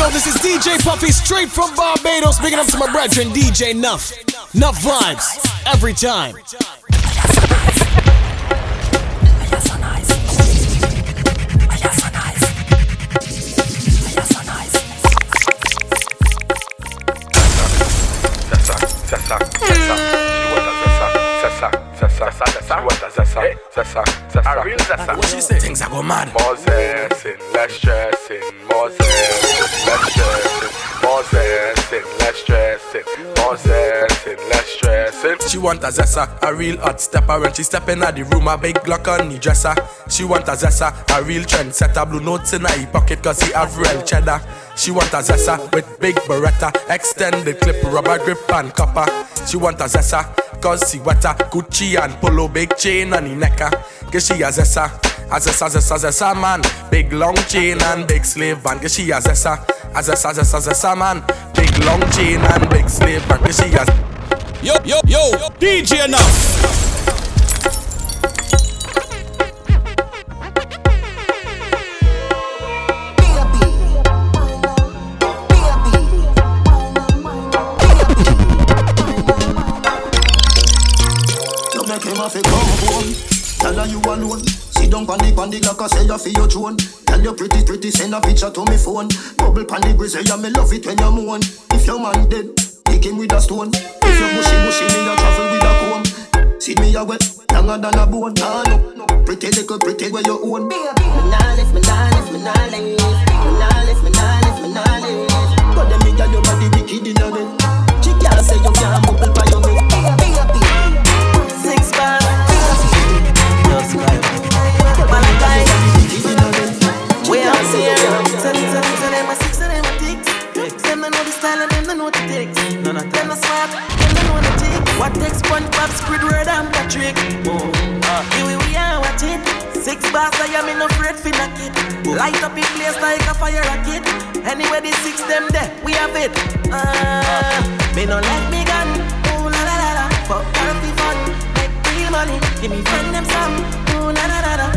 Yo, this is DJ Puffy straight from Barbados. Picking up to my brethren, DJ Nuff. Nuff vibes every time. What she say? Things are go mad. More zesting, less stressing, more zesting, less stressing, more zesting, less stressing, more zesting, less stressing. She want a zessa, a real hot stepper. When she step in the room, a big Glock on the dresser. She want a zessa, a real trendsetter. Blue notes in her pocket cause he have real cheddar. She want a zessa with big beretta Extended clip, rubber grip and copper. She want a zessa cause she wetter. Gucci and polo, big chain on the necker ah. Cause she a zessa, a zessa, zessa, zessa man Big long chain and big slave band Cause she a zessa, a zessa, zessa, zessa man Big long chain and big slave band she a Yo, yo, yo, DJ Nuff. Down pon the pon the Glock, I say you feel your drone. Tell you pretty pretty, send a picture to me phone. Bubble pon the grizzly, yeah me love it when you moan. If your man dead, take him with a stone. If you mushy mushy, me a travel with a comb. See me a wet, longer than a bone. Nah no, no. Pretty little pretty where you own. Me nah lift, me nah lift, me nah lift. Me nah lift, me nah lift, me nah lift. But them me got your body wicked in a bed. She can't say you can't bubble by your ticks. What takes SpongeBob, Squidward, and Patrick? Here we we are, watch it. Six bars, I am in afraid for knock it. Light up in place like a fire rocket. Anyway, the six them there, we have it. Uh, me no like me gun. Ooh la la la la. For healthy fun, make real money. Give me friend them some. Ooh la la la la.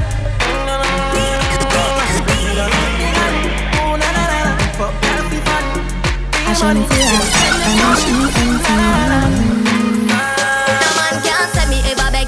No la la la la.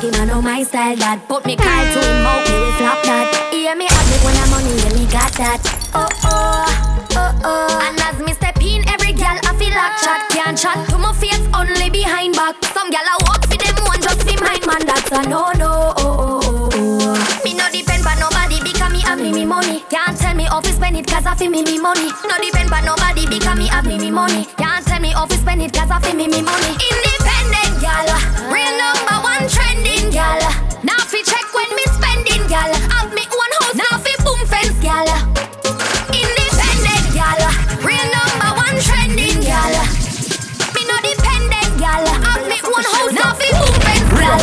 Him, I know my style that Put me card to him, out me we flop that. Hear me have it when I'm money, yeah me got that. Oh oh, oh oh. And as me step in, every gal I feel like chat Can't chat to my face, only behind back. Some gal I walk for them one, just for mine man That's a no no, oh oh oh oh Me no depend but nobody because me have me me money. Can't tell me how to spend it cause I feel me me money. No depend but nobody because me have me me money. Can't tell me how to spend it cause I feel me me money. Independent gal, real number one trending gal Now fi check when me spending gal Have me own house, now fi boom fence gal Independent gal, real number one trending gal Me no dependent gal Have me own house, now fi boom fence gal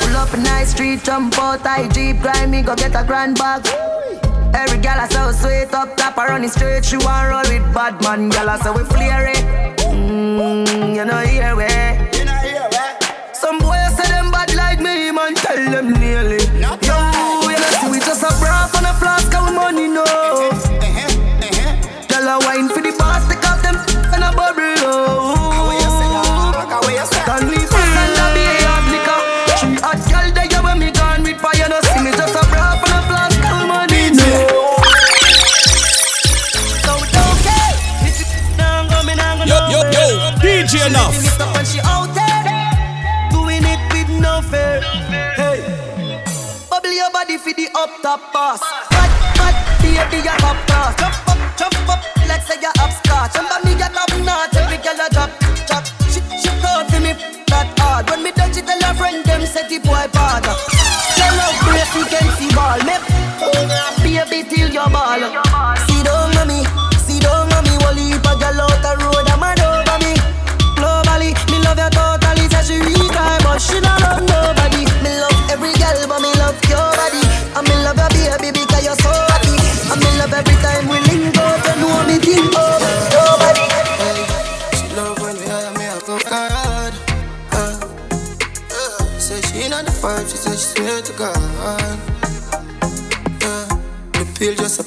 Pull up a nice street, jump out, I jeep, grind me, go get a grand bag. Every gal I so sweet up top, I run it straight. She want roll with bad man, gal I say we flare it. Mmm, you know here we. Man, tell them nearly. Yo, you know see we just a bra on a flask of money, no. Gal I wine for the boss, the up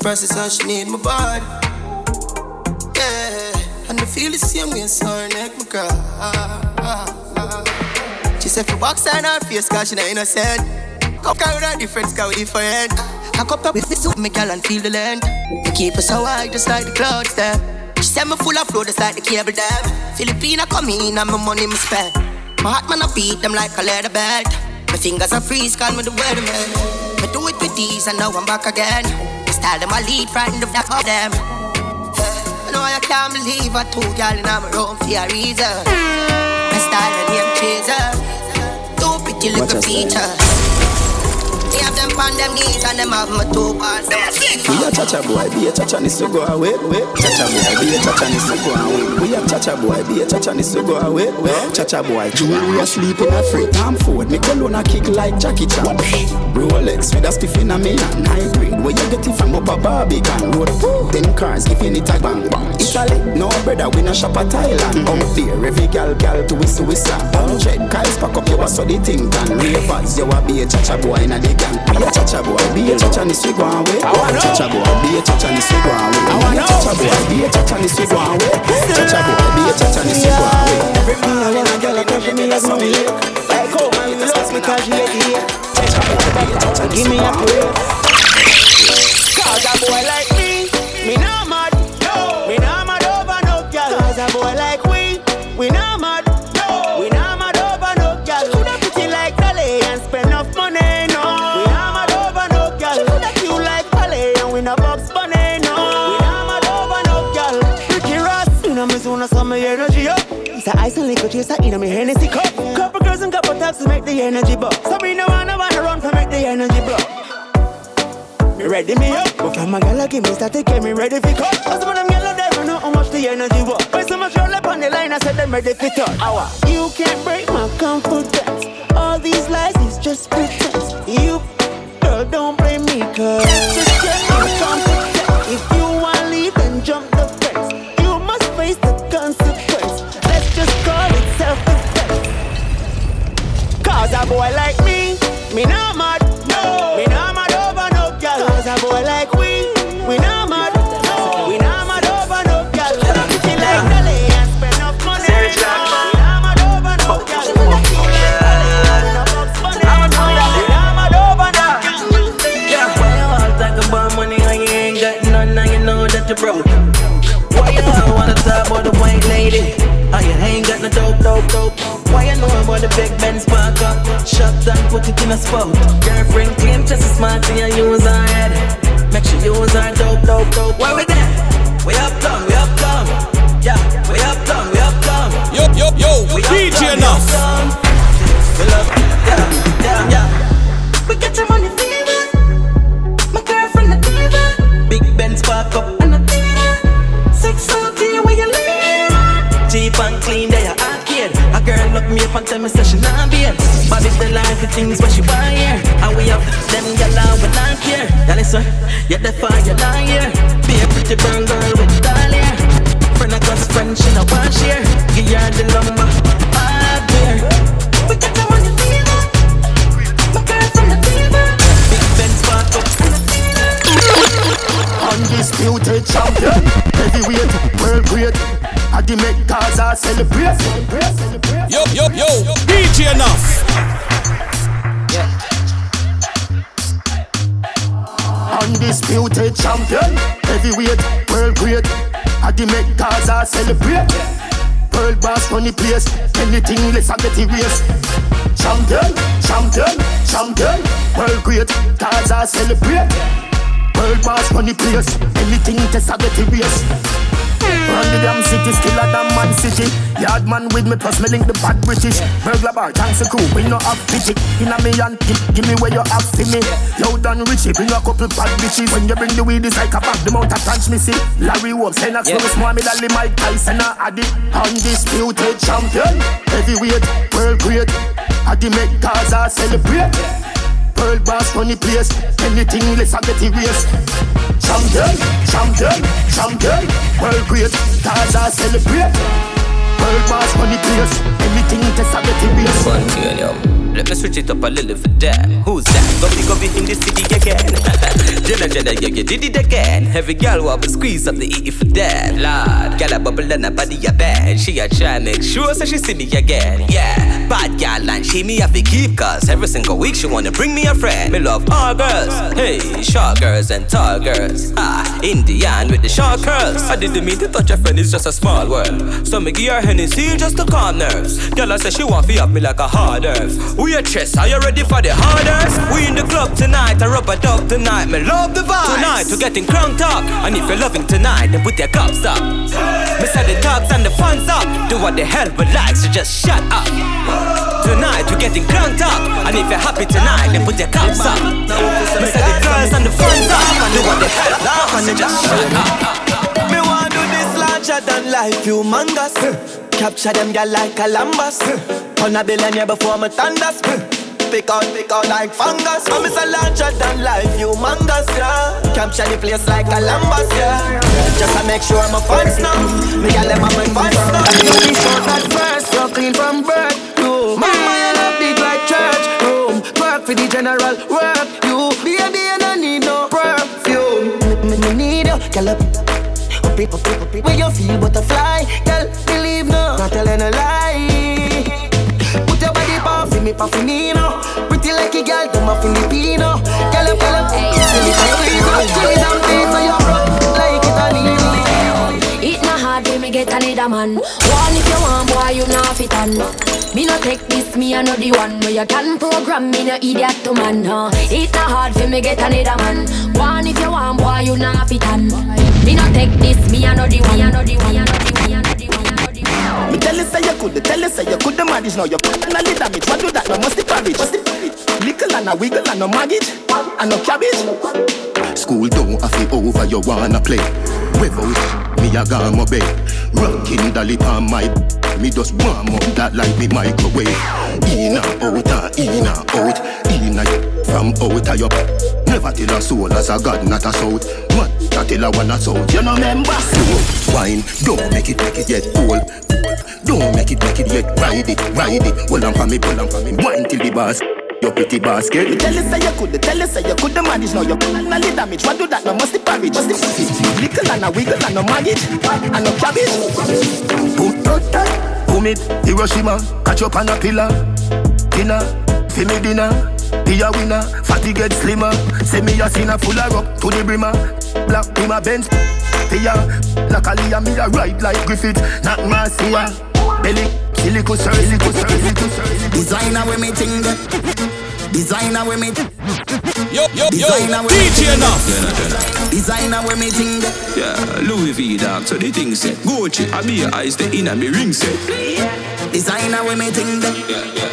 process and she need my body. me feel the same way, so her neck me cry. She said, for box on her face, cause she not innocent. Come carry her different, cause we different. I cup up with this soup, me girl, and feel the land. Me keep her so high, just like the clouds there. She said me full of flow, just like the cable dam. Filipina come in, and my money me spend. My heart man, I beat them like a leather belt. My fingers are freeze, call me the weatherman. Me do it with these, and now I'm back again. The style them I lead, frighten the fuck of them. Know I can't believe I told y'all in my room for a reason. My style and name chaser. Two pretty little features. Me have them on them knees and them have my two bars. We a cha-cha boy, be a cha-cha needs to go away. Cha-cha boy, be a cha-cha needs to go away. We a cha-cha boy, be a cha-cha needs to go away. Cha-cha boy, jewelry asleep in a free time food. Me cologne a kick like Jackie Chan. Rolex with a spiff in a me and high grade. Where you get it from up a Barbican road. Ten cars giving it a bang bang. Italy, no brother, we no shop at Thailand. Out there, every gal gal to whistle whistle. Hundred guys pack up your so the thing done. Ravers, you a be a cha-cha boy in a the gang. Be a cha-cha boy, be a cha-cha ni swi go away. Cha-cha boy, be a cha-cha ni swi go away. Be a cha-cha boy, be a cha-cha ni swi go away. Cha-cha boy, be a cha-cha ni swi go away. Every man I a girl, I come me like mommy lick. Like oh man, you love me 'cause you let it Cha-cha boy, be a cha-cha ni Give me a prayer. Boy like me, me not mad. No, me not mad over no girl. Cause a boy like we, we not mad. No, we not mad over no girl. Coulda pretty like Dolly and spend enough money. No, we not mad over no girl. Coulda cute like Polly and we no box bunny. No, we not mad over no girl. Ricky Ross, you know me soon as some energy up. It's a ice and liquor chaser in me Hennessy cup. Couple girls and couple to make the energy buck. So me no wanna wanna run for make the energy block. Me ready me up, but from a give me start to get me ready for cut. Cause of them yellow they don't know how much the energy was. When so much roll up on the line, I said them ready for touch. Hour. You can't break my confidence. All these lies is just pretense. You, girl, don't blame me, cause just get my confidence. If you want to leave, then jump the fence. You must face the consequence. Let's just call it self-defense. Cause a boy like me, me not mad. About the big Benz park up? Shut and put it in a spot. Girlfriend claim just as smart and you use her the place, anything less I get erased. Champion, champion, champion, world great. Gaza celebrate. World boss money place, anything less I get erased. Run the damn city, skiller than man city. Yard man with me, plus me link the bad British. Burglar bar, thanks a crew, we no have pity. Inna me and give, give me where you have for me. Loud and richy, bring a couple bad bitches. When you bring the weed, it's like a bag, the mouth of punch me see. Larry Wolf, Lennox, yeah. Lewis, Mohamed Ali, Mike Tyson, a addy. Undisputed champion, heavyweight, world great. Addy make Gaza celebrate. World boss run the place, anything less I get erased. Champion, champion, champion, world great, Gaza celebrate. World run the place, I get erased. Fun, Let me switch it up a little for them. Who's that? Go be go be in the city again. Jenna, yeah, you did it again. Every girl want to squeeze up the E for that. Lord, got a bubble and a body a bad. She a try make sure so she see me again. Yeah, bad girl and she me have to keep cause every single week she wanna bring me a friend. Me love all girls, hey, short girls and tall girls. Ah, Indian with the short curls. I didn't mean to touch a friend, it's just a small world. So me give her Hennessy just to calm nerves. Girl I say she want to up me like a hard earth. We a chess, are you ready for the hardest? We in the club tonight, I rub a dub tonight. Me love the vibe. Tonight we're getting crunk up, and if you're loving tonight, then put your cups up. Me say the dogs and the fun's up. Do what the hell we like, so just shut up. Tonight we're getting cranked up, and if you're happy tonight, then put your cups up. Me say the girls and the fun's up, do what the hell we like, so just shut up. Me wanna do this larger than life, humongous. Capture them girl like Columbus. On a billionaire before me thunders. Pick out, pick out like fungus. I'm a larger than life, humongous, yeah. Capture the place like Columbus, yeah. Just to make sure I'm a fans now. Me girl them on my fans now. You be short at first, you're clean from birth. You, mama, you look big like church. Room, work for the general work. You, baby, you don't need no perfume. Me, me need you, girl up. Up. When you feel butterfly, girl, believe no, not telling a lie. Me, pa for me, no. Pretty like a girl, them a Filipino. Girl up, girl up, silly for squeeze up. Chilies and pizza, you rock like Italy. It not hard when me get another man. One if you want, boy, you not fit on. Me no take this, me I know the one where you can program me no idiot to man. Huh? It not hard for me get another man. One if you want, boy, you not fit on. Me no take this, me. Me. I know the one. Me tell you say you could, tell you say you could the manage now. You and a little what do that? No must the cabbage. Little and a wiggle and no maggage and no cabbage. School don't have it over, you wanna play. Without me a gone my bed, rocking the lip on my. Me just warm up that like me microwave. In and out, ah, in and out, in and from out of your. Never tell a soul as a god, not a soul. What? That tell a one a soul. You know remember? Slow wine, don't make it, make it yet cold. Don't make it, make it yet ride it, ride it. Hold on for me, hold on for me. Wine till the bars. Your pretty basket. Me tell you say you could, tell you say you could manage. Now you can't only damage. What do that? No must the parage. Must the Little and a wiggle and no maggage and no cabbage. Boom, boom it, Hiroshima. Catch up on a pillar. Dinner, fi me dinner. Be a winner, fatty get slimmer. Say me a sinner full of rock to the brimmer. Black my Benz. Tia, luckily I'm me a ride like Griffith, not Marcia. Belly, silico, sir, silico, sir, silico, sir. Designer with me ting. Designer with me Yo, yo, yo, Designer with DJ me enough. Designer with me ting. Yeah, Louis V dog, so the thing set. Gucci, I be your eyes, the inner me ring set. Designer with me ting.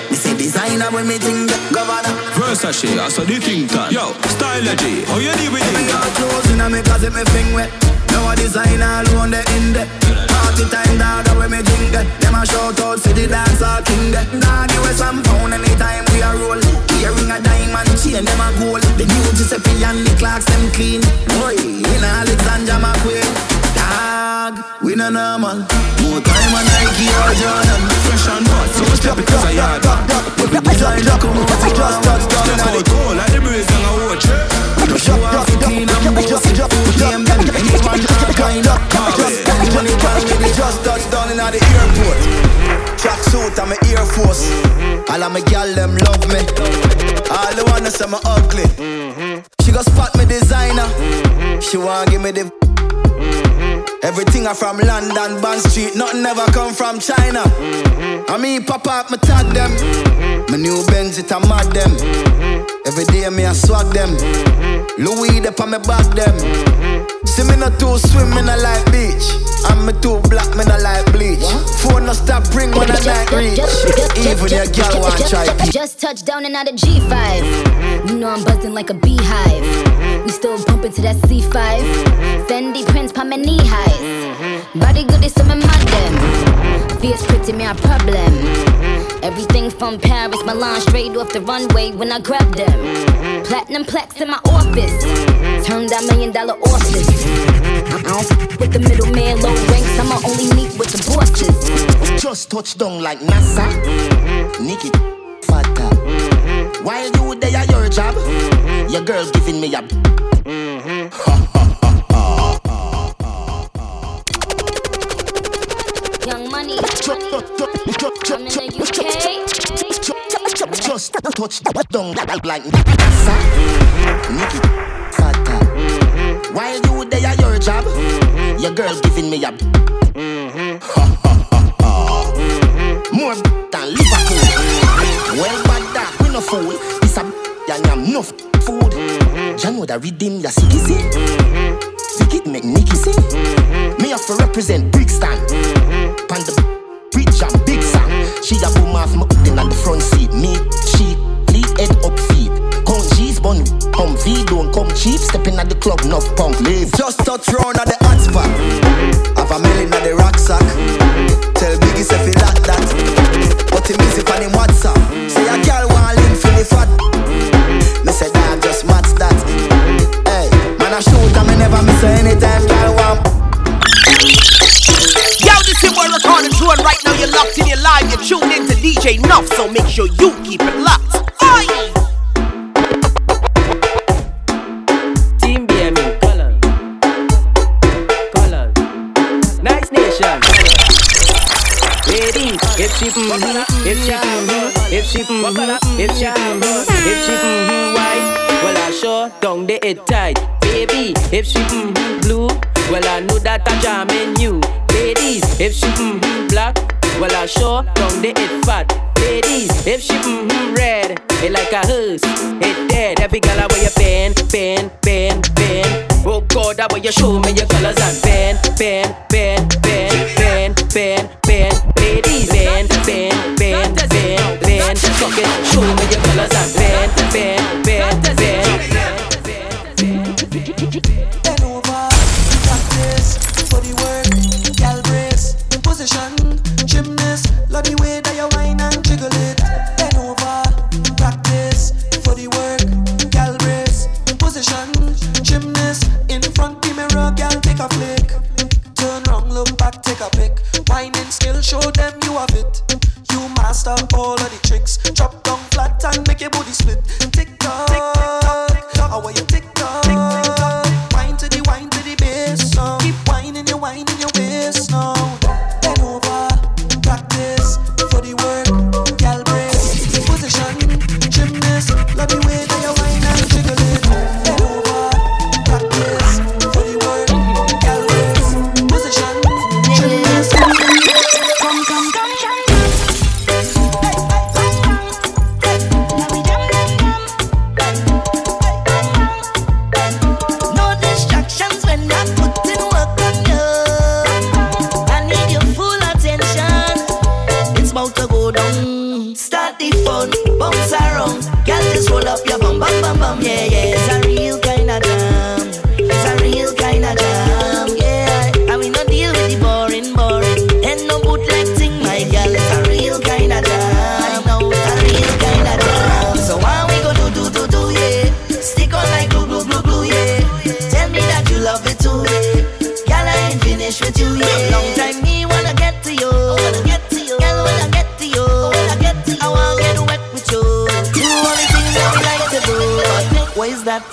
Me say designer with me ting. Governor. Versace, I saw the thing done Yo, stylegy, how you live with it? Me it? got clothes in me cause it me fing wet. Now a designer alone the in there Party time dog when me drink Them a shout out see the dance king that Dog you some pound anytime we a roll Earring a diamond chain them a gold The new Giuseppe and the clocks them clean Boy in Alexander McQueen Dog we no normal More time on Nike or Jordan Fresh and hot, so step because I yard Design look just touch down Step on the goal, like the breeze and I watch it Just money can in the airport Track and my Air All of my gal them love me All the wanna say me ugly She go spot me designer She want give me the Everything I from London, Bond Street, nothing ever come from China. I mean, pop up, me tag them. My new Benz, it a mad them. Mm-hmm. Every day me I swag them. Mm-hmm. Louis up on me back them. Mm-hmm. See me not too swim, me not like beach. And me too black, me not like bleach. Phone no stop ring when I night reach. Even your girl want try peep. Just touched down and out of G5. You know I'm buzzing like a beehive. We still bumping to that C5. Fendi prints pa my knee highs. Body good is some of my them. Fierce pretty me a problem. Everything from Paris, Milan, straight off the runway when I grab them. Mm-hmm. Platinum plaques in my office. Mm-hmm. Turn that million dollar office. I don't f- with the middleman, low ranks. I'ma only meet with the bosses. Mm-hmm. Just touch down like NASA. Mm-hmm. Nikki, fatta. Mm-hmm. While you there, your job. Mm-hmm. Your girl's giving me a. mm Just touch down like Nikki, While you your job, your giving me. More than Liverpool. Well, we no. It's a I'm no food. That redeem your city. Ticket make Nikki see. Me represent Brixton pan the bridge and big Sam. She a boom off my cooking on the front seat. Me, she, lead head up feet. Come G's bun, come V, don't come cheap. Stepping at the club, not punk, leave. Just a round at the hot spot. Have a million at the rucksack. Tell Biggie say he like that. But he missing if on him WhatsApp. Say a girl want link for the fat. make sure you keep it locked. Aye. Team BME, color, color, nice nation. Lady, if she mm-hmm, if she mm-hmm, if she mm-hmm, if she hmm, if she hmm, white, well I sure don't they it tight, baby. If she mm-hmm, blue, well I know that I charming you, ladies. If she mm-hmm, black. Well, I sure don't they it first. Hit that, every girl I wear your bend, bend, bend, bend. Oh God, I wear you show me your colors and bend, bend, bend, bend, bend, bend, bend. Ladies, bend, bend, bend, bend, bend. Fuck it, show me your colors and bend. show them you have it. You master all of the tricks. Drop down flat and make your body split.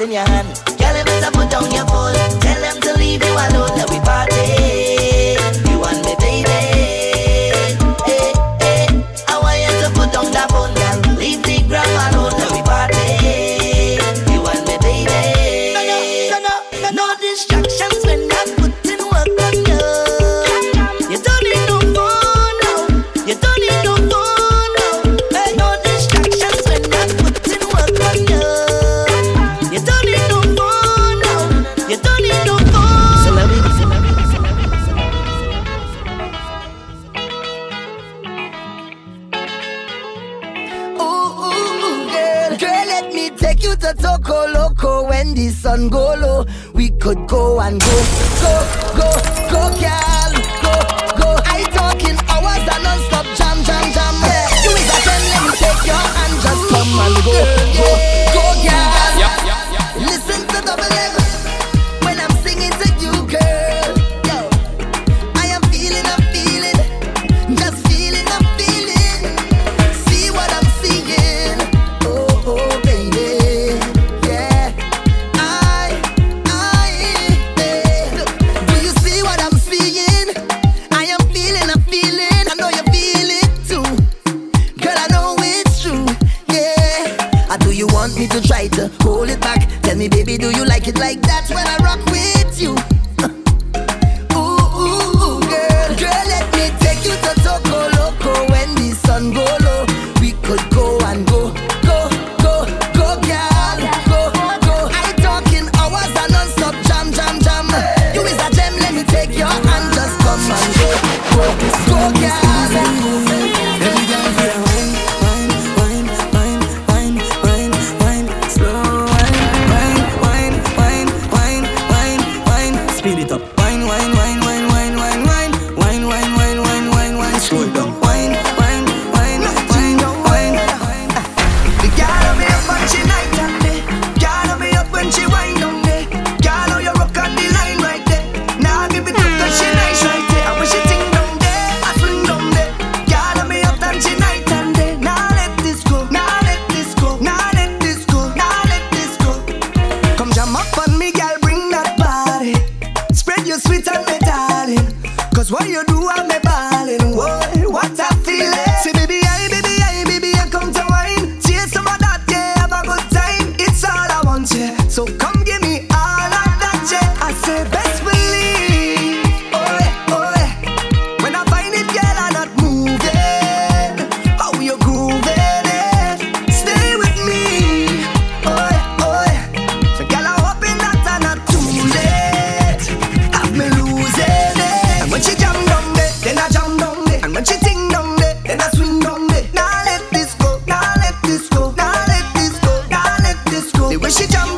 in your hand. Way she jam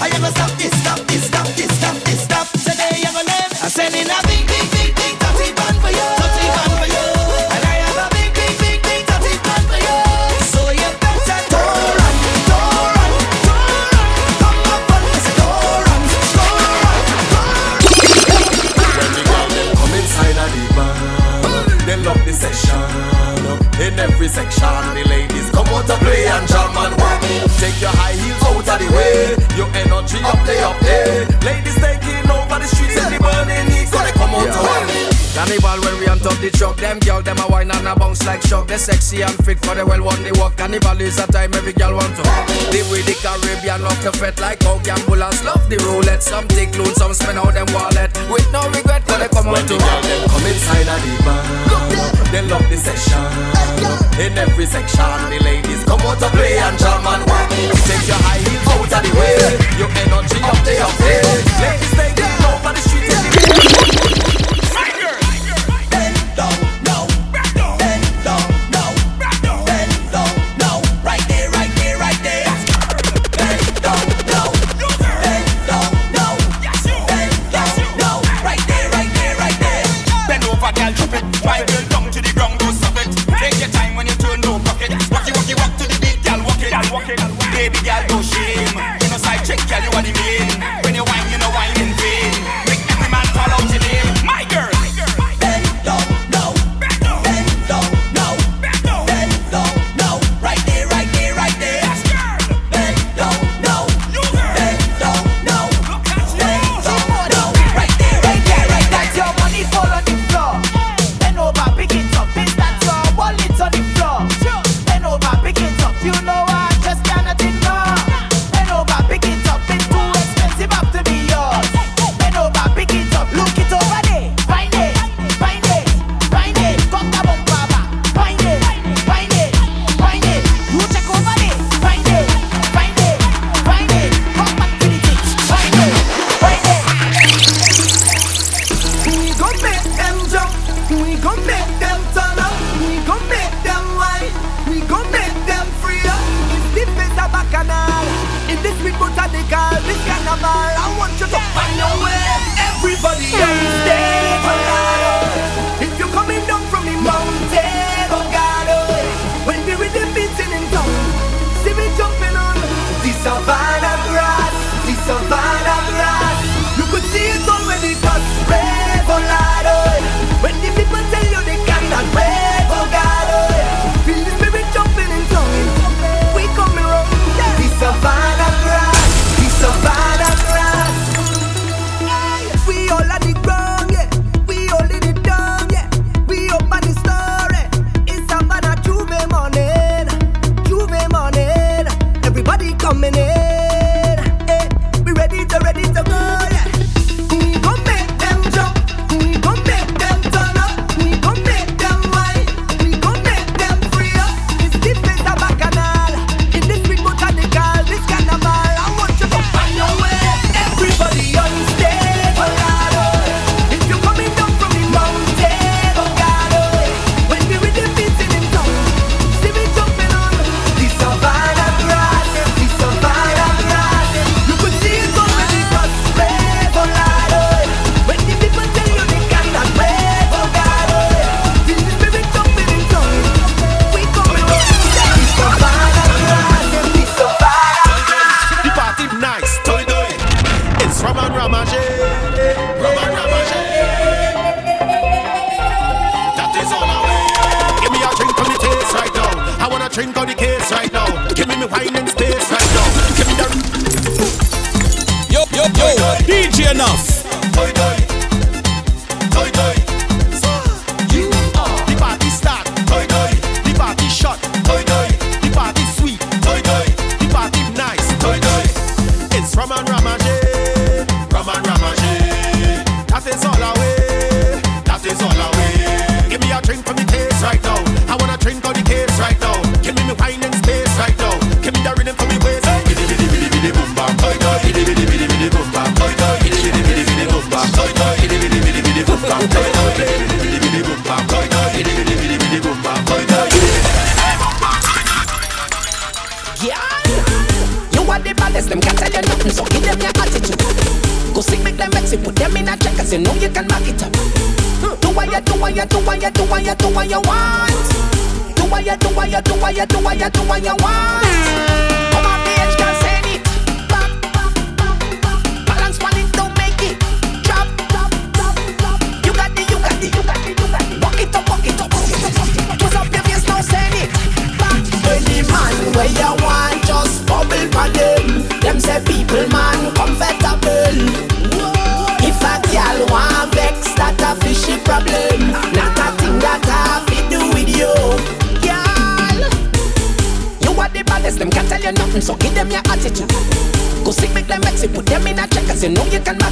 I never stop this. she up there, up there. Ladies taking over the streets and they burning knees, so they come out to win. Cannibal when we on top the truck, them girl them a wine and a bounce like shock. They sexy and fit for the well one they walk. Cannibal is a time every girl want to. Live with the Caribbean love to fet like how gamblers love the roulette. Some take loans, some spend out them wallet with no regret. Cause they come when out to. When the girl them come inside of the bar, they love the session. In every section, the ladies come out to play and jam and work. Take your high heels out of the way, your energy up the up there. Ladies, take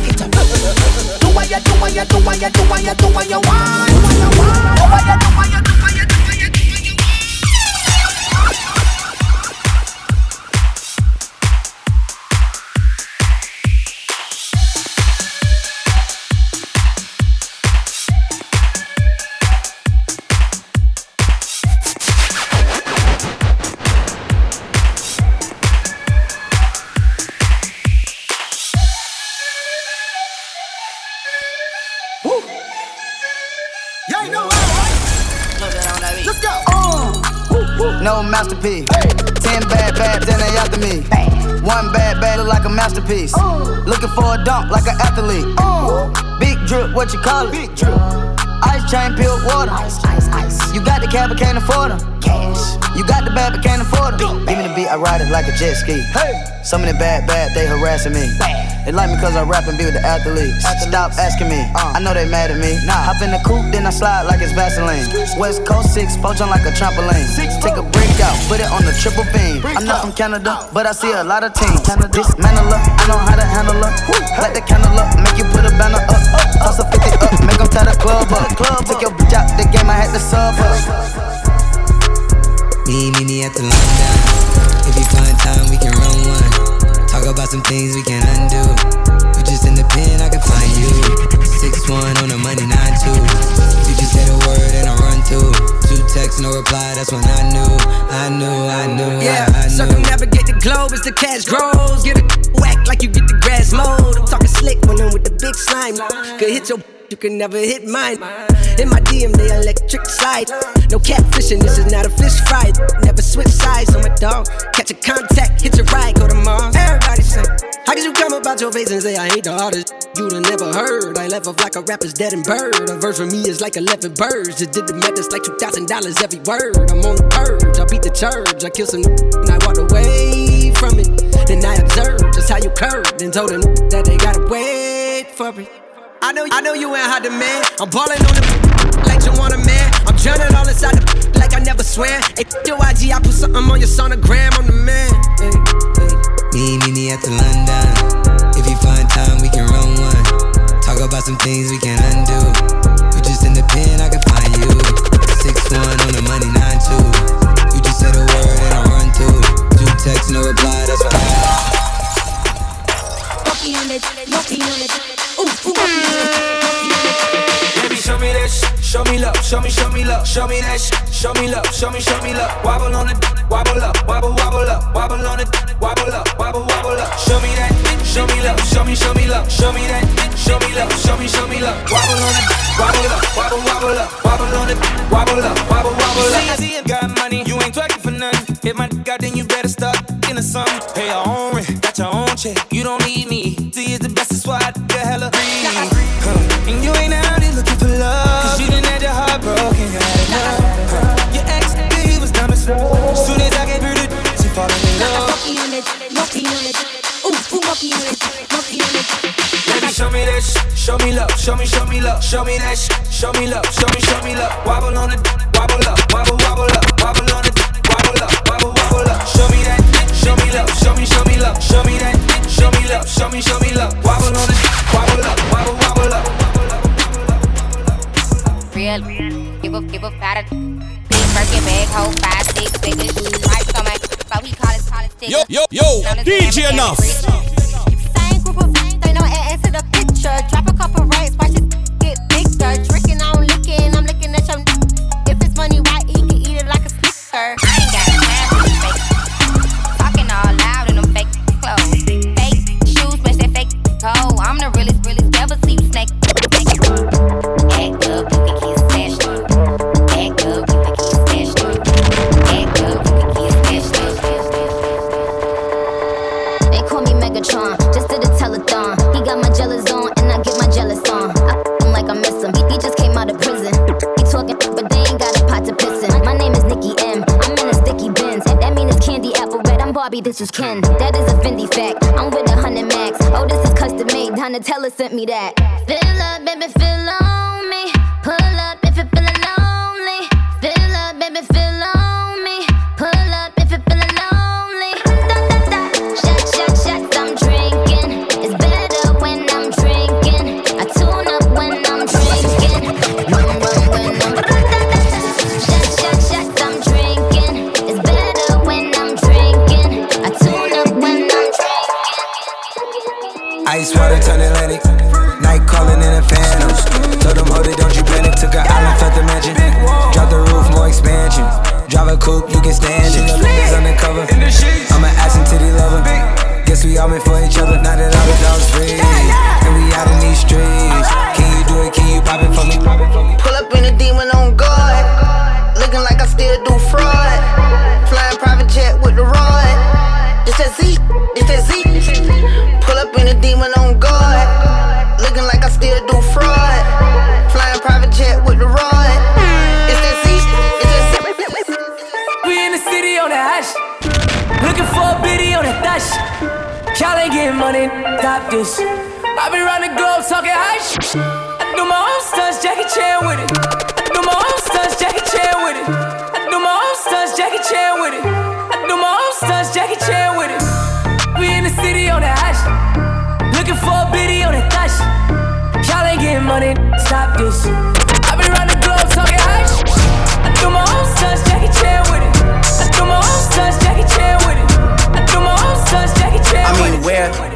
it. Do what you, do what you, do what you, do what you, do what you want. What you want. What you, do what you, do Masterpiece. Ten bad babs and they after me. One bad bad look like a masterpiece. Looking for a dunk like an athlete. Big drip, what you call it? Big drip. Ice chain, pure water. Ice, ice, ice. You got the cab, but can't afford them. Cash. You got the bad, but can't afford them. Give me the beat, I ride it like a jet ski. Hey. Some of the bad, bad, they harassing me. Bad. They like me cause I rap and be with the athletes. Stop asking me, I know they mad at me. Nah. Hop in the coupe, then I slide like it's Vaseline. West Coast 6, four jump like a trampoline. Six, Take a break out, put it on the triple beam. I'm not from Canada, but I see a lot of teams. Dismantle her, I know how to handle her. Light the candle up, make you put a banner up. Toss a 50 up, make them tie the club up. Took your bitch out the game, I had to sub her. Me, me, me at the London. If you find time, we can run one. Talk about some things we can undo. You just in the pen, I can find you. Six one on the money, nine two. You just say a word and I run through. Two texts, no reply. That's when I knew, I knew, I knew, Yeah, I, I knew. circumnavigate the globe as the cash grows. Get a whack like you get the grass mowed. I'm talking slick when I'm with the big slime. Could hit your, you can never hit mine. In my DM, they electric slide. No catfishing, this is not a fish fry. Never switch sides on my dog. Catch a contact, hit your ride, go to Mars. Everybody say, How could you come about your face and say I ain't the hardest? You'd have never heard. I left off like a rapper's dead and bird. A verse for me is like 11 birds. Just did the math, it's like $2,000 every word. I'm on the purge, I beat the church. I kill some and I walked away from it. Then I observed just how you curved and told them that they gotta wait for it. I know, I know you ain't hot demand. I'm ballin' on the like you want a man. I'm drowning all inside the like I never swam. Hey, your IG, I put something on your sonogram. I'm the man. Hey, Me, me, me at the London. If you find time, we can run one. Talk about some things we can undo. You just in the pen, I can find you. Six one on the money, nine two. You just say the word and I run through. Two texts, no reply. That's what I. Walking on it, walking on it. Baby, show me that sh- show me love, show me, show me love, show me that sh- show me love, show me, show me love. Wobble on it, wobble up, wobble, wobble up, wobble on it, wobble up, wobble, wobble up. Show me that, show me love, show me, show me love, show me that, show me love, show me, show me love. Wobble on it, wobble up, wobble, wobble up, wobble on it, wobble up, wobble, wobble up. You see, you got money, you ain't twerking for nothing. Hit my dick out, then you better start getting some. Pay your own rent, got your own check. You don't need me. See, it's the best, that's why I get hella free. Huh. And you ain't out here looking for love. Cause you done had your heart broken, you had enough. Huh. Your ex, he was dumb as fuck. Soon as I gave her the she falling in love. Walking on it, walking on it. Ooh, ooh, walking on it, walking on. Baby, show me that sh- show me love, show me, show me love, show me that sh- show me love, show me, show me love. Wobble on it, wobble up, wobble, wobble up, wobble on it, wobble up, wobble, wobble up. Show me that, show me love, show me, show me love, show me that, show me love, show me, show me love. Wobble on it, wobble up, wobble, wobble up. Real, give a give a fatter. Big Birkin bag, hold five six figures. Pipes on my, so he call his call his Yo, yo, yo, DJ Enuff. I be round the globe talking high sh- I do my own stunts, Jackie Chan with it. I do my own stunts, Jackie Chan with it. I do my own stunts, Jackie Chan with it. I do my own stunts, Jackie Chan with it. We in the city on the hash. Looking for a biddy on the dash. Y'all ain't getting money, stop this. I be round the globe talking high sh- I do my own stunts, Jackie Chan with it. I do my own stunts, Jackie Chan with it. I do my own stunts, Jackie Chan with it. I mean, where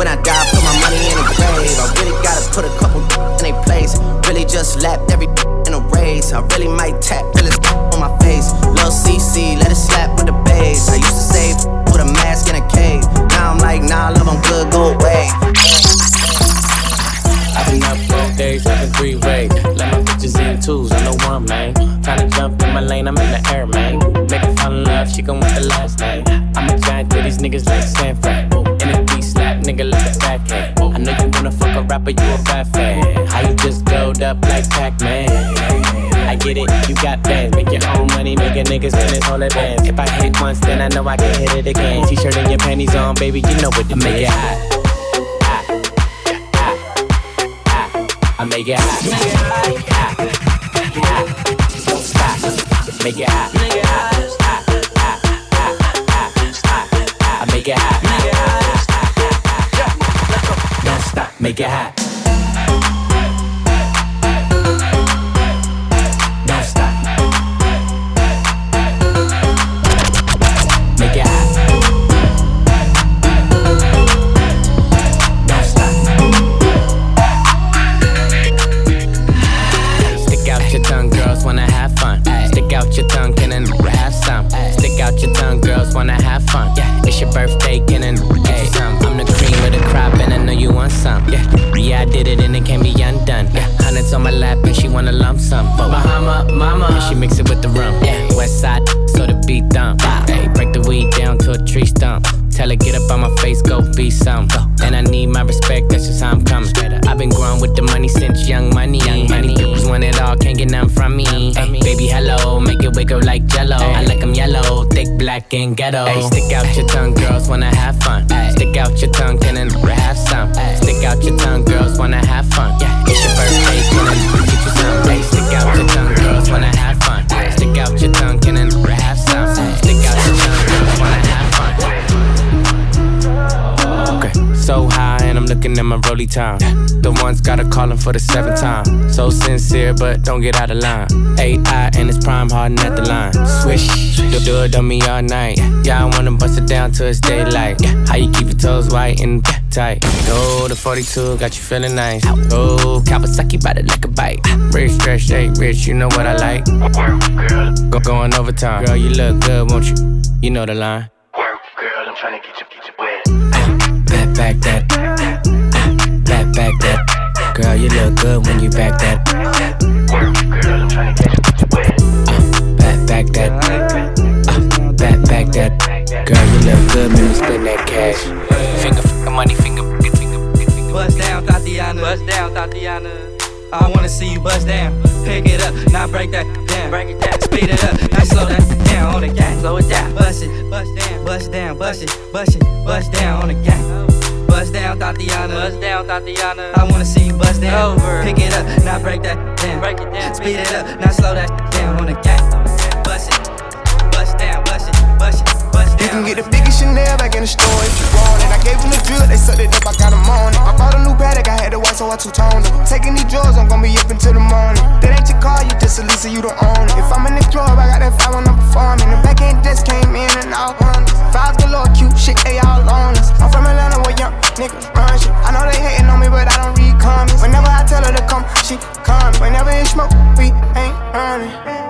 When I die, put my money in the grave. I really gotta put a couple in a place. Really just lapped every in a race. I really might tap it's on my face. Lil CC, let it slap with the bass. I used to save with a mask in a cave. Now I'm like, nah, love, I'm good, go away. I've been up all day, seven three way. Let my bitches in twos, I know one, man. Tryna jump in my lane, I'm in the air, man. Make her fall in love, she gon' want the last name. I'm a giant to these niggas like San Fran. Nigga like backhand. I know you wanna fuck a rapper, you a bad fan. How you just glowed up like Pac-Man? I get it, you got bands. Make your own money, make a nigga spend his whole advance. If I hit once, then I know I can hit it again. T-shirt and your panties on, baby, you know what to make it hot. I make it hot. Make it hot. stop. Make it hot. Make it hot. I make it hot. Make it hot. Ghetto. Ay, stick out your tongue, girls wanna have fun. Stick out your tongue, can and have some. Stick out your tongue, girls wanna have fun. Rolly time. The ones gotta call him for the seventh time. So sincere, but don't get out of line. AI and it's prime harden at the line. Swish, do, do it on me all night. Yeah, I wanna bust it down till it's daylight. How you keep your toes white and tight? Go the 42, got you feeling nice. Go Kawasaki, ride it like a bike. Rich, stretch, shake, rich, you know what I like. Go going overtime, girl, you look good, won't you? You know the line. Girl, you look good when you back that. Work, girl, I'm tryna get you, you wet. Back, back that. Uh, back, back that. Girl, you look good when you spend that cash. Finger, finger, money, finger, finger, finger. Bust down, Tatiana. Bust down, Tatiana. I wanna see you bust down. Pick it up, now break that down. Break it down, speed it up, now slow that down on the gang. Slow it down, bust it, bust down, bust down, bust it, bust it, bust down on the gang. Bust down, Tatiana. Bust down, Tatiana. I wanna see you bust down. Over. Pick it up, now break that down. Break it down, speed it up, now slow that down on the gang. Can get the biggest Chanel back in the store if you want it. I gave them the drill, they sucked it up, I got them on it. I bought a new Patek, I had to white, so I two toned it. Taking these drugs, I'm gonna be up until the morning. That ain't your car, you just a Lisa, you don't own it. If I'm in the club, I got that five when I'm performing. The back end just came in and out hundreds. Fives galore, cute shit, they all on us. I'm from Atlanta where young niggas run shit. I know they hating on me, but I don't read comments. Whenever I tell her to come, she come. Whenever it smoke, we ain't running.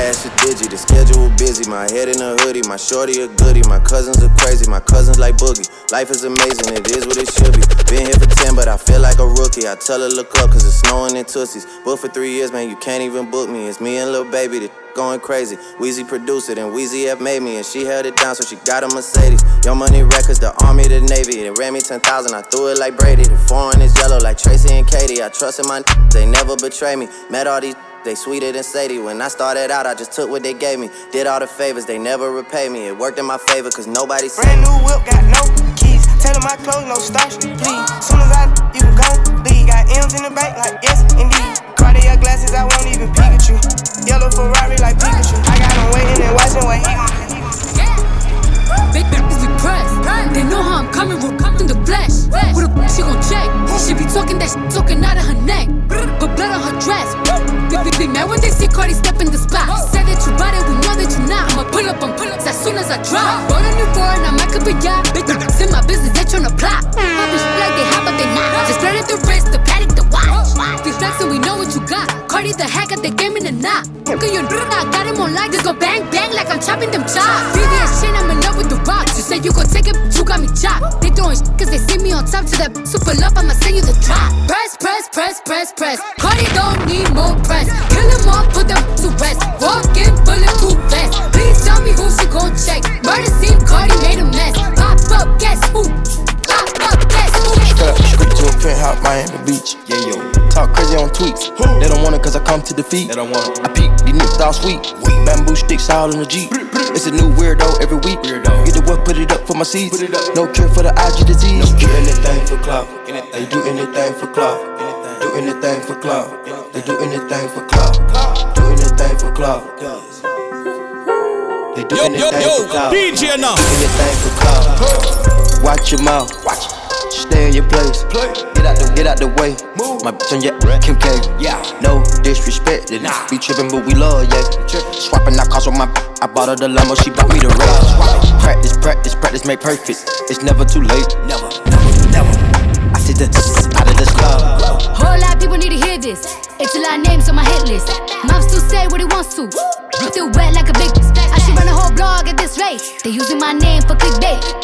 Dash is digi, the schedule busy. My head in a hoodie, my shorty a goodie. My cousins are crazy, my cousins like boogie. Life is amazing, it is what it should be. Been here for 10, but I feel like a rookie. I tell her look up, cause it's snowing in Tussies. Booked for three years, man, you can't even book me. It's me and Lil Baby, the going crazy. Weezy produced it, and Weezy F made me, and she held it down, so she got a Mercedes. Young Money Records, the Army, the Navy. They ran me 10,000, I threw it like Brady. The foreign is yellow like Tracy McGrady. I trust in my they never betray me. Met all these they sweeter than Sadie. When I started out, I just took what they gave me. Did all the favors, they never repay me. It worked in my favor, cause nobody said Brand new whip, got no keys. Tell them my clothes, no starch, please. Soon as I you can go, leave. Got M's in the bank, like yes, indeed. Cartier glasses, I won't even Pikachu. Yellow Ferrari, like Pikachu. I got him waiting and watching what he gon' Big bitches be pressed. They know how I'm coming, we're coming the flesh. Who the f she gon' check? She be talking that shit talking out of her neck. But blood on her dress. Big, big, big mad when they see Cardi step in the spot. Say that you bought it, we know that you not. I'ma pull up on pull ups as soon as I drop. Bought a new foreign, I might could be yacht. Big in my business, they tryna plot. Bitch feel like they hot, but they not. Just spread it the wrist, the Patek, the watch. We flexin', we know what you got. Cardi the hack at the game in the knot. Look at your I got him on live, just go bang bang like I'm chopping them chops. VVS shit, I'm in love with the rocks. You said you gon' take it, you got me chopped. They throwing shit cause they see me on top to that super love, I'ma send you the drop. Press, press, press, press, press. Cardi don't need more press. Kill them all, put them to rest. Walk in, bulletproof vest. Please tell me who she gon' check. Murder scene, Cardi made a mess. Pop up, guess who? Pop up, guess who? Straight up, straight to a penthouse, Miami Beach. Yeah, yo. Talk crazy on tweets. They don't want it cause I come to defeat. They don't want it. I peek, these niggas all sweet. Bamboo sticks all in the Jeep. It's a new weirdo every week. Weirdo. Get the what, put it up for my seeds. No cure for the IG disease. No Do anything for clout. They do anything for clout. Do anything for clout. They do anything for clout. Do anything for clout. They do Yo, anything yo, yo, for clout. DJ Enuff. Anything for clout. Watch your mouth. Stay in your place. Get out the get out the way. Move. My bitch on your Kim K. Yeah. No disrespect. They nah. be tripping, but we love yeah. Swapping out cars with my. I bought her the limo. She bought me the race. Practice, practice, practice, make perfect. It's never too late. Never, never, never. I see the out of this club. Whole lot of people need to hear this. It's a lot of names on my hit list. Mouth still say what he wants to. Still wet like a big. I should run a whole blog at this rate. They using my name for clickbait.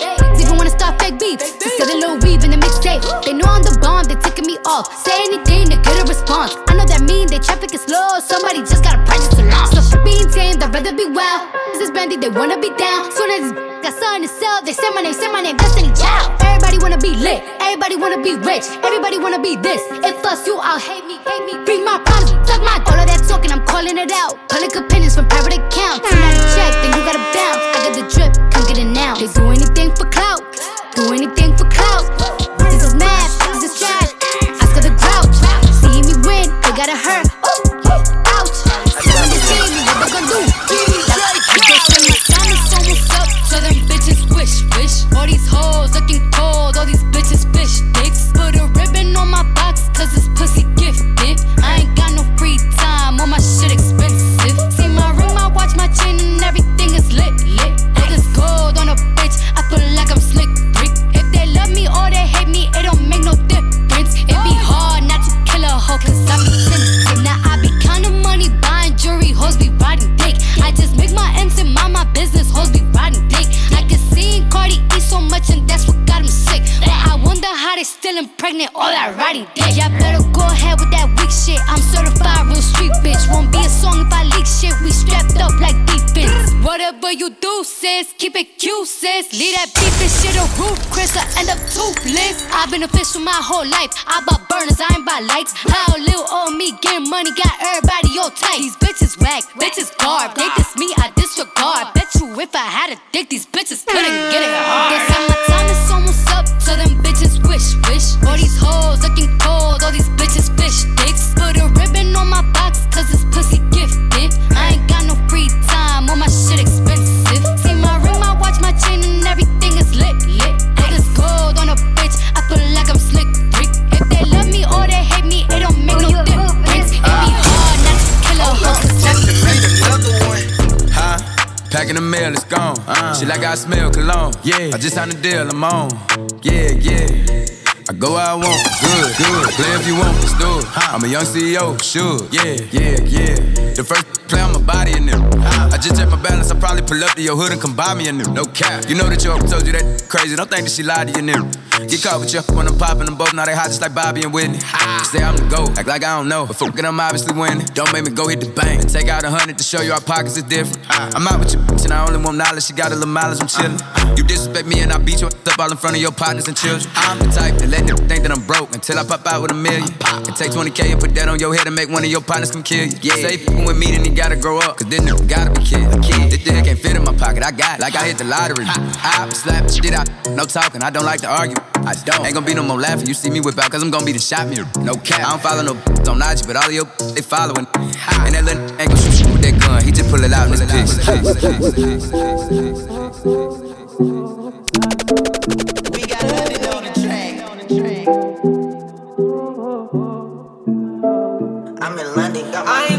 Sell, they say my name, say my name, Destiny Child. Everybody wanna be lit, everybody wanna be rich, everybody wanna be this. If us, you all hate me, hate me. Bring my problems, suck my all of that talking, I'm calling it out. Public opinions from private accounts. Whole life. I bought burners, I ain't buy lights. How little old me getting money got everybody all tight. These bitches whack, bitches garb. They diss me, I disregard. Bet you if I had a dick, these bitches couldn't get it hard. They say it's. She like I smell cologne. Yeah. I just signed a deal, I'm on. Yeah, yeah. I go where I want, good, good. Play if you want, let's do it. I'm a young CEO, sure. Yeah, yeah, yeah. The first play on my body in them. I just check my balance, I probably pull up to your hood and come buy me a new. No cap. You know that your told you that crazy. Don't think that she lied to you, new. Get caught with you when I'm popping them both. Now they hot just like Bobby and Whitney. You say I'm the GOAT, act like I don't know. But fuck it, I'm obviously winning. Don't make me go hit the bank and take out a hundred to show you our pockets is different. I'm out with your bitch and I only want knowledge. She got a little mileage, I'm chillin'. You disrespect me and I beat you up all in front of your partners and children. I'm the type that let them think that I'm broke until I pop out with a million. And take 20k and put that on your head and make one of your partners come kill you. Yeah. Say fucking with me, then you gotta grow up, cause then you gotta be kid. A kid. This dick can't fit in my pocket, I got it. Like I hit the lottery. I slap the shit out, no talking, I don't like to argue. I don't. Ain't gonna be no more laughing. You see me whip out, cause I'm gonna be the shot mirror. No cap. I don't follow no on IG, but all of your they following. And that little ain't gon' shoot you with that gun. He just pull it out in his pics. I'm in London, got I ain't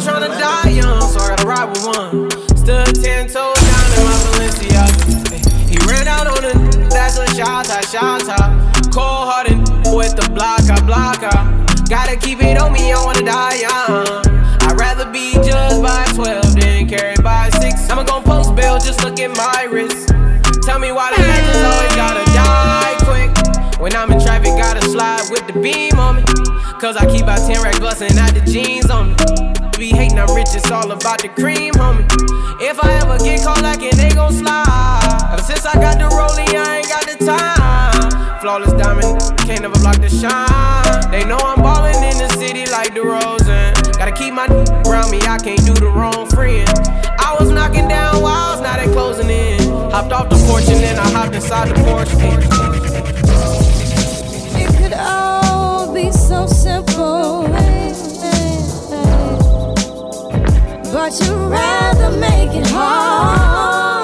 tryna die young, so I gotta ride with one. Stood ten toes down in my Balenciaga. Ay, He ran out on the that's a shot, a shot. Cold hearted with the blocker, blocker. Gotta keep it on me, I wanna die young. I'd rather be judged by 12 than carried by 6. I'ma gon' post bail, just look at my wrist. Tell me why the legends always gotta die quick. When I'm in traffic, gotta slide with the beam on me. Cause I keep out 10 racks bustin' out the jeans on me. Be hating, I'm rich, it's all about the cream, homie. If I ever get caught like it, they gon' slide. Ever since I got the rollie, I ain't got the time. Flawless diamond, can't never block the shine. They know I'm ballin' in the city like the DeRozan. Gotta keep my around me, I can't do the wrong friend. I was knocking down walls, now they closing in. Hopped off the porch and then I hopped inside the porch. It could all be so simple. But you'd rather make it hard.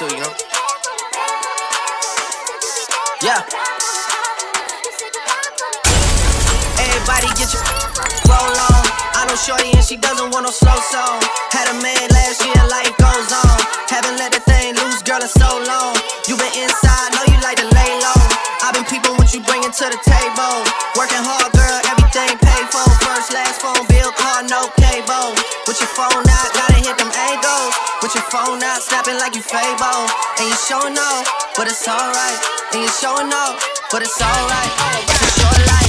Y'all to cut up to, you know? Yeah. Everybody get your roll on. I know Shorty and she doesn't want no slow song. Had a man showing off, but it's alright. And you're showing off, but it's alright. It's a short life,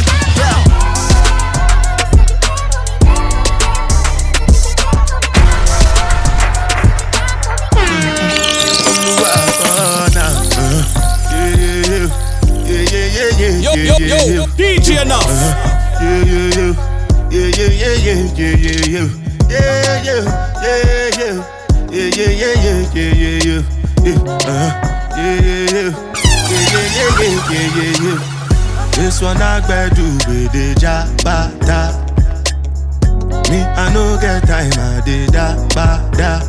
do with the jabata. Me, I no get time, I did da ba da.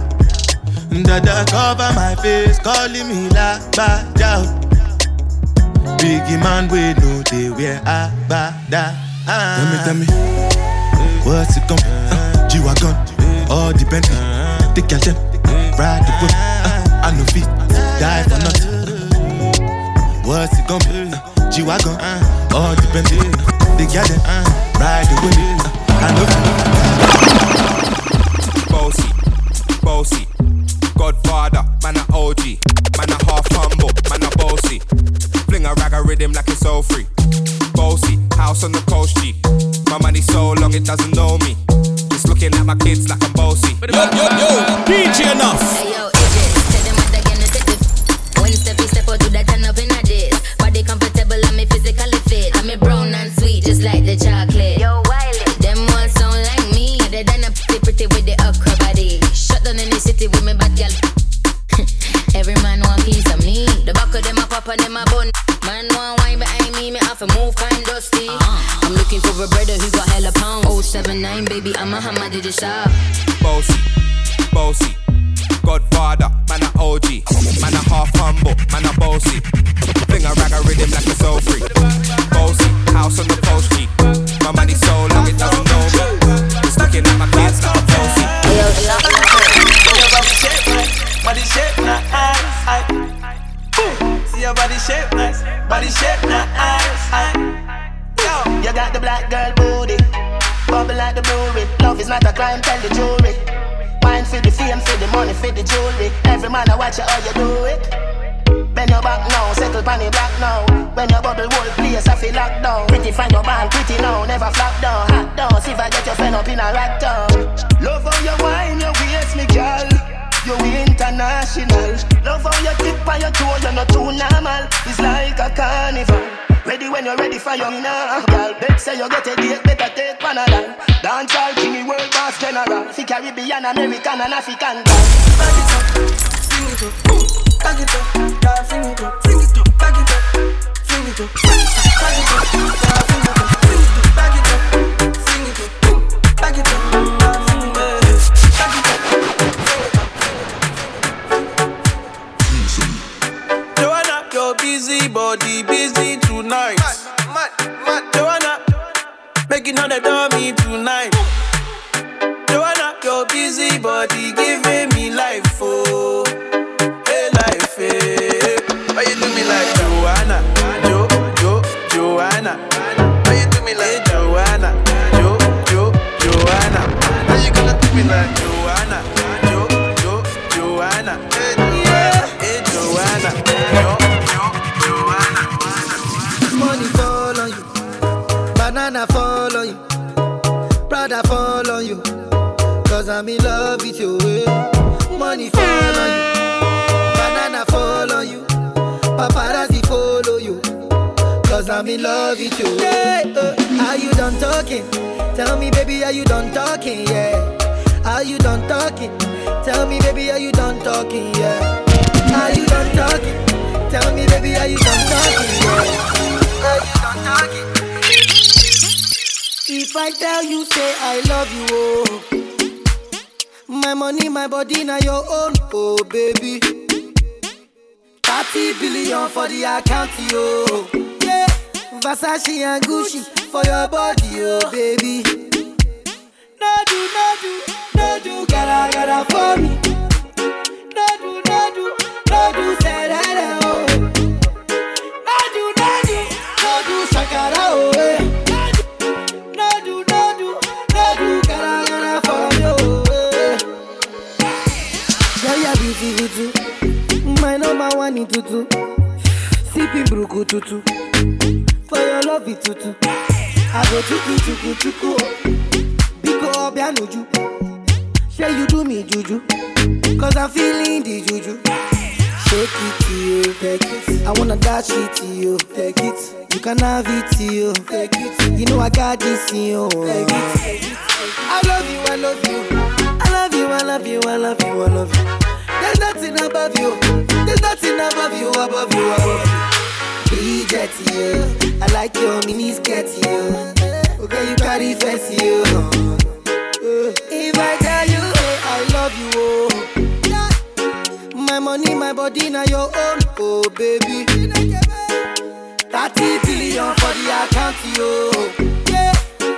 Dada cover my face, calling me la ba da. Biggie man, we know they wear a ba da. Tell me, tell me, what's it be? Uh, G-Wagon, all the Bentley, the girl them, ride the whip. Uh, I no fit, die for nothing. What's it gonna be? Uh, G-Wagon, uh, all the Bentley, the girl uh, ride the. Uh, I no locked find your band, pretty now, never flop down. Hot down, see if I get your friend up in a rat down. Love how you wine, your waist, me girl. You international. Love how you tip on your toe, you're not too normal. It's like a carnival. Ready when you're ready for your now. Girl, bet say you get a date, better take Panadol. Dancehall king, world boss general. Fi Caribbean, American, and African girl. Back it up, sing it up. Back it up, girl, sing it up, sing it up, back it up, it. Joanna, your busy body busy tonight. Joanna, making all the dummy tonight. Joanna, your busy body giving me life, oh, me like Joanna, Jo, Jo, Joanna? Yeah, hey Joanna, Jo, Jo, Joanna. Money fall on you, banana fall on you, Prada fall on you. Cause I'm in love with you. Money fall on you, banana fall on you, paparazzi follow you. Cause I'm in love with you. Yeah, uh, are you done talking? Tell me, baby, are you done talking? Yeah. Are you done talking? Tell me, baby, are you done talking? Yeah. Are you done talking? Tell me, baby, are you done talking? Yeah. Are you done talking? If I tell you, say I love you, oh. My money, my body, now your own, oh baby. 30 billion for the account, yo. Yeah, Versace and Gucci for your body, oh baby. No do, no do, no do, gotta, gotta for me. No do, no do, no do, that, oh. No do, no do, no do, shakara, oh, eh. No do, no do, no do, gotta, gotta for me. Girl, you're beautiful too. My number one in tutu. Sipping bruku tutu. For your love tutu. I go chuku chuku chuku. Biko obianuju. Say you do me juju. Cause I'm feeling the juju. Shake it to you, take it. I wanna dash it to you, take it. You can have it to you, take it. You know I got this in you, take it. I love you, I love you. I love you, I love you, I love you, I love you. There's nothing above you. There's nothing above you, above you, above you. jet, you. I like your mini skirt, you. Okay, you carry fancy, you. If I tell you, love you, oh. My money, my body, now your own, oh baby. 30 billion for the account, yo. Yeah.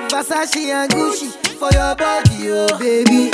Versace and Gucci for your body, oh baby.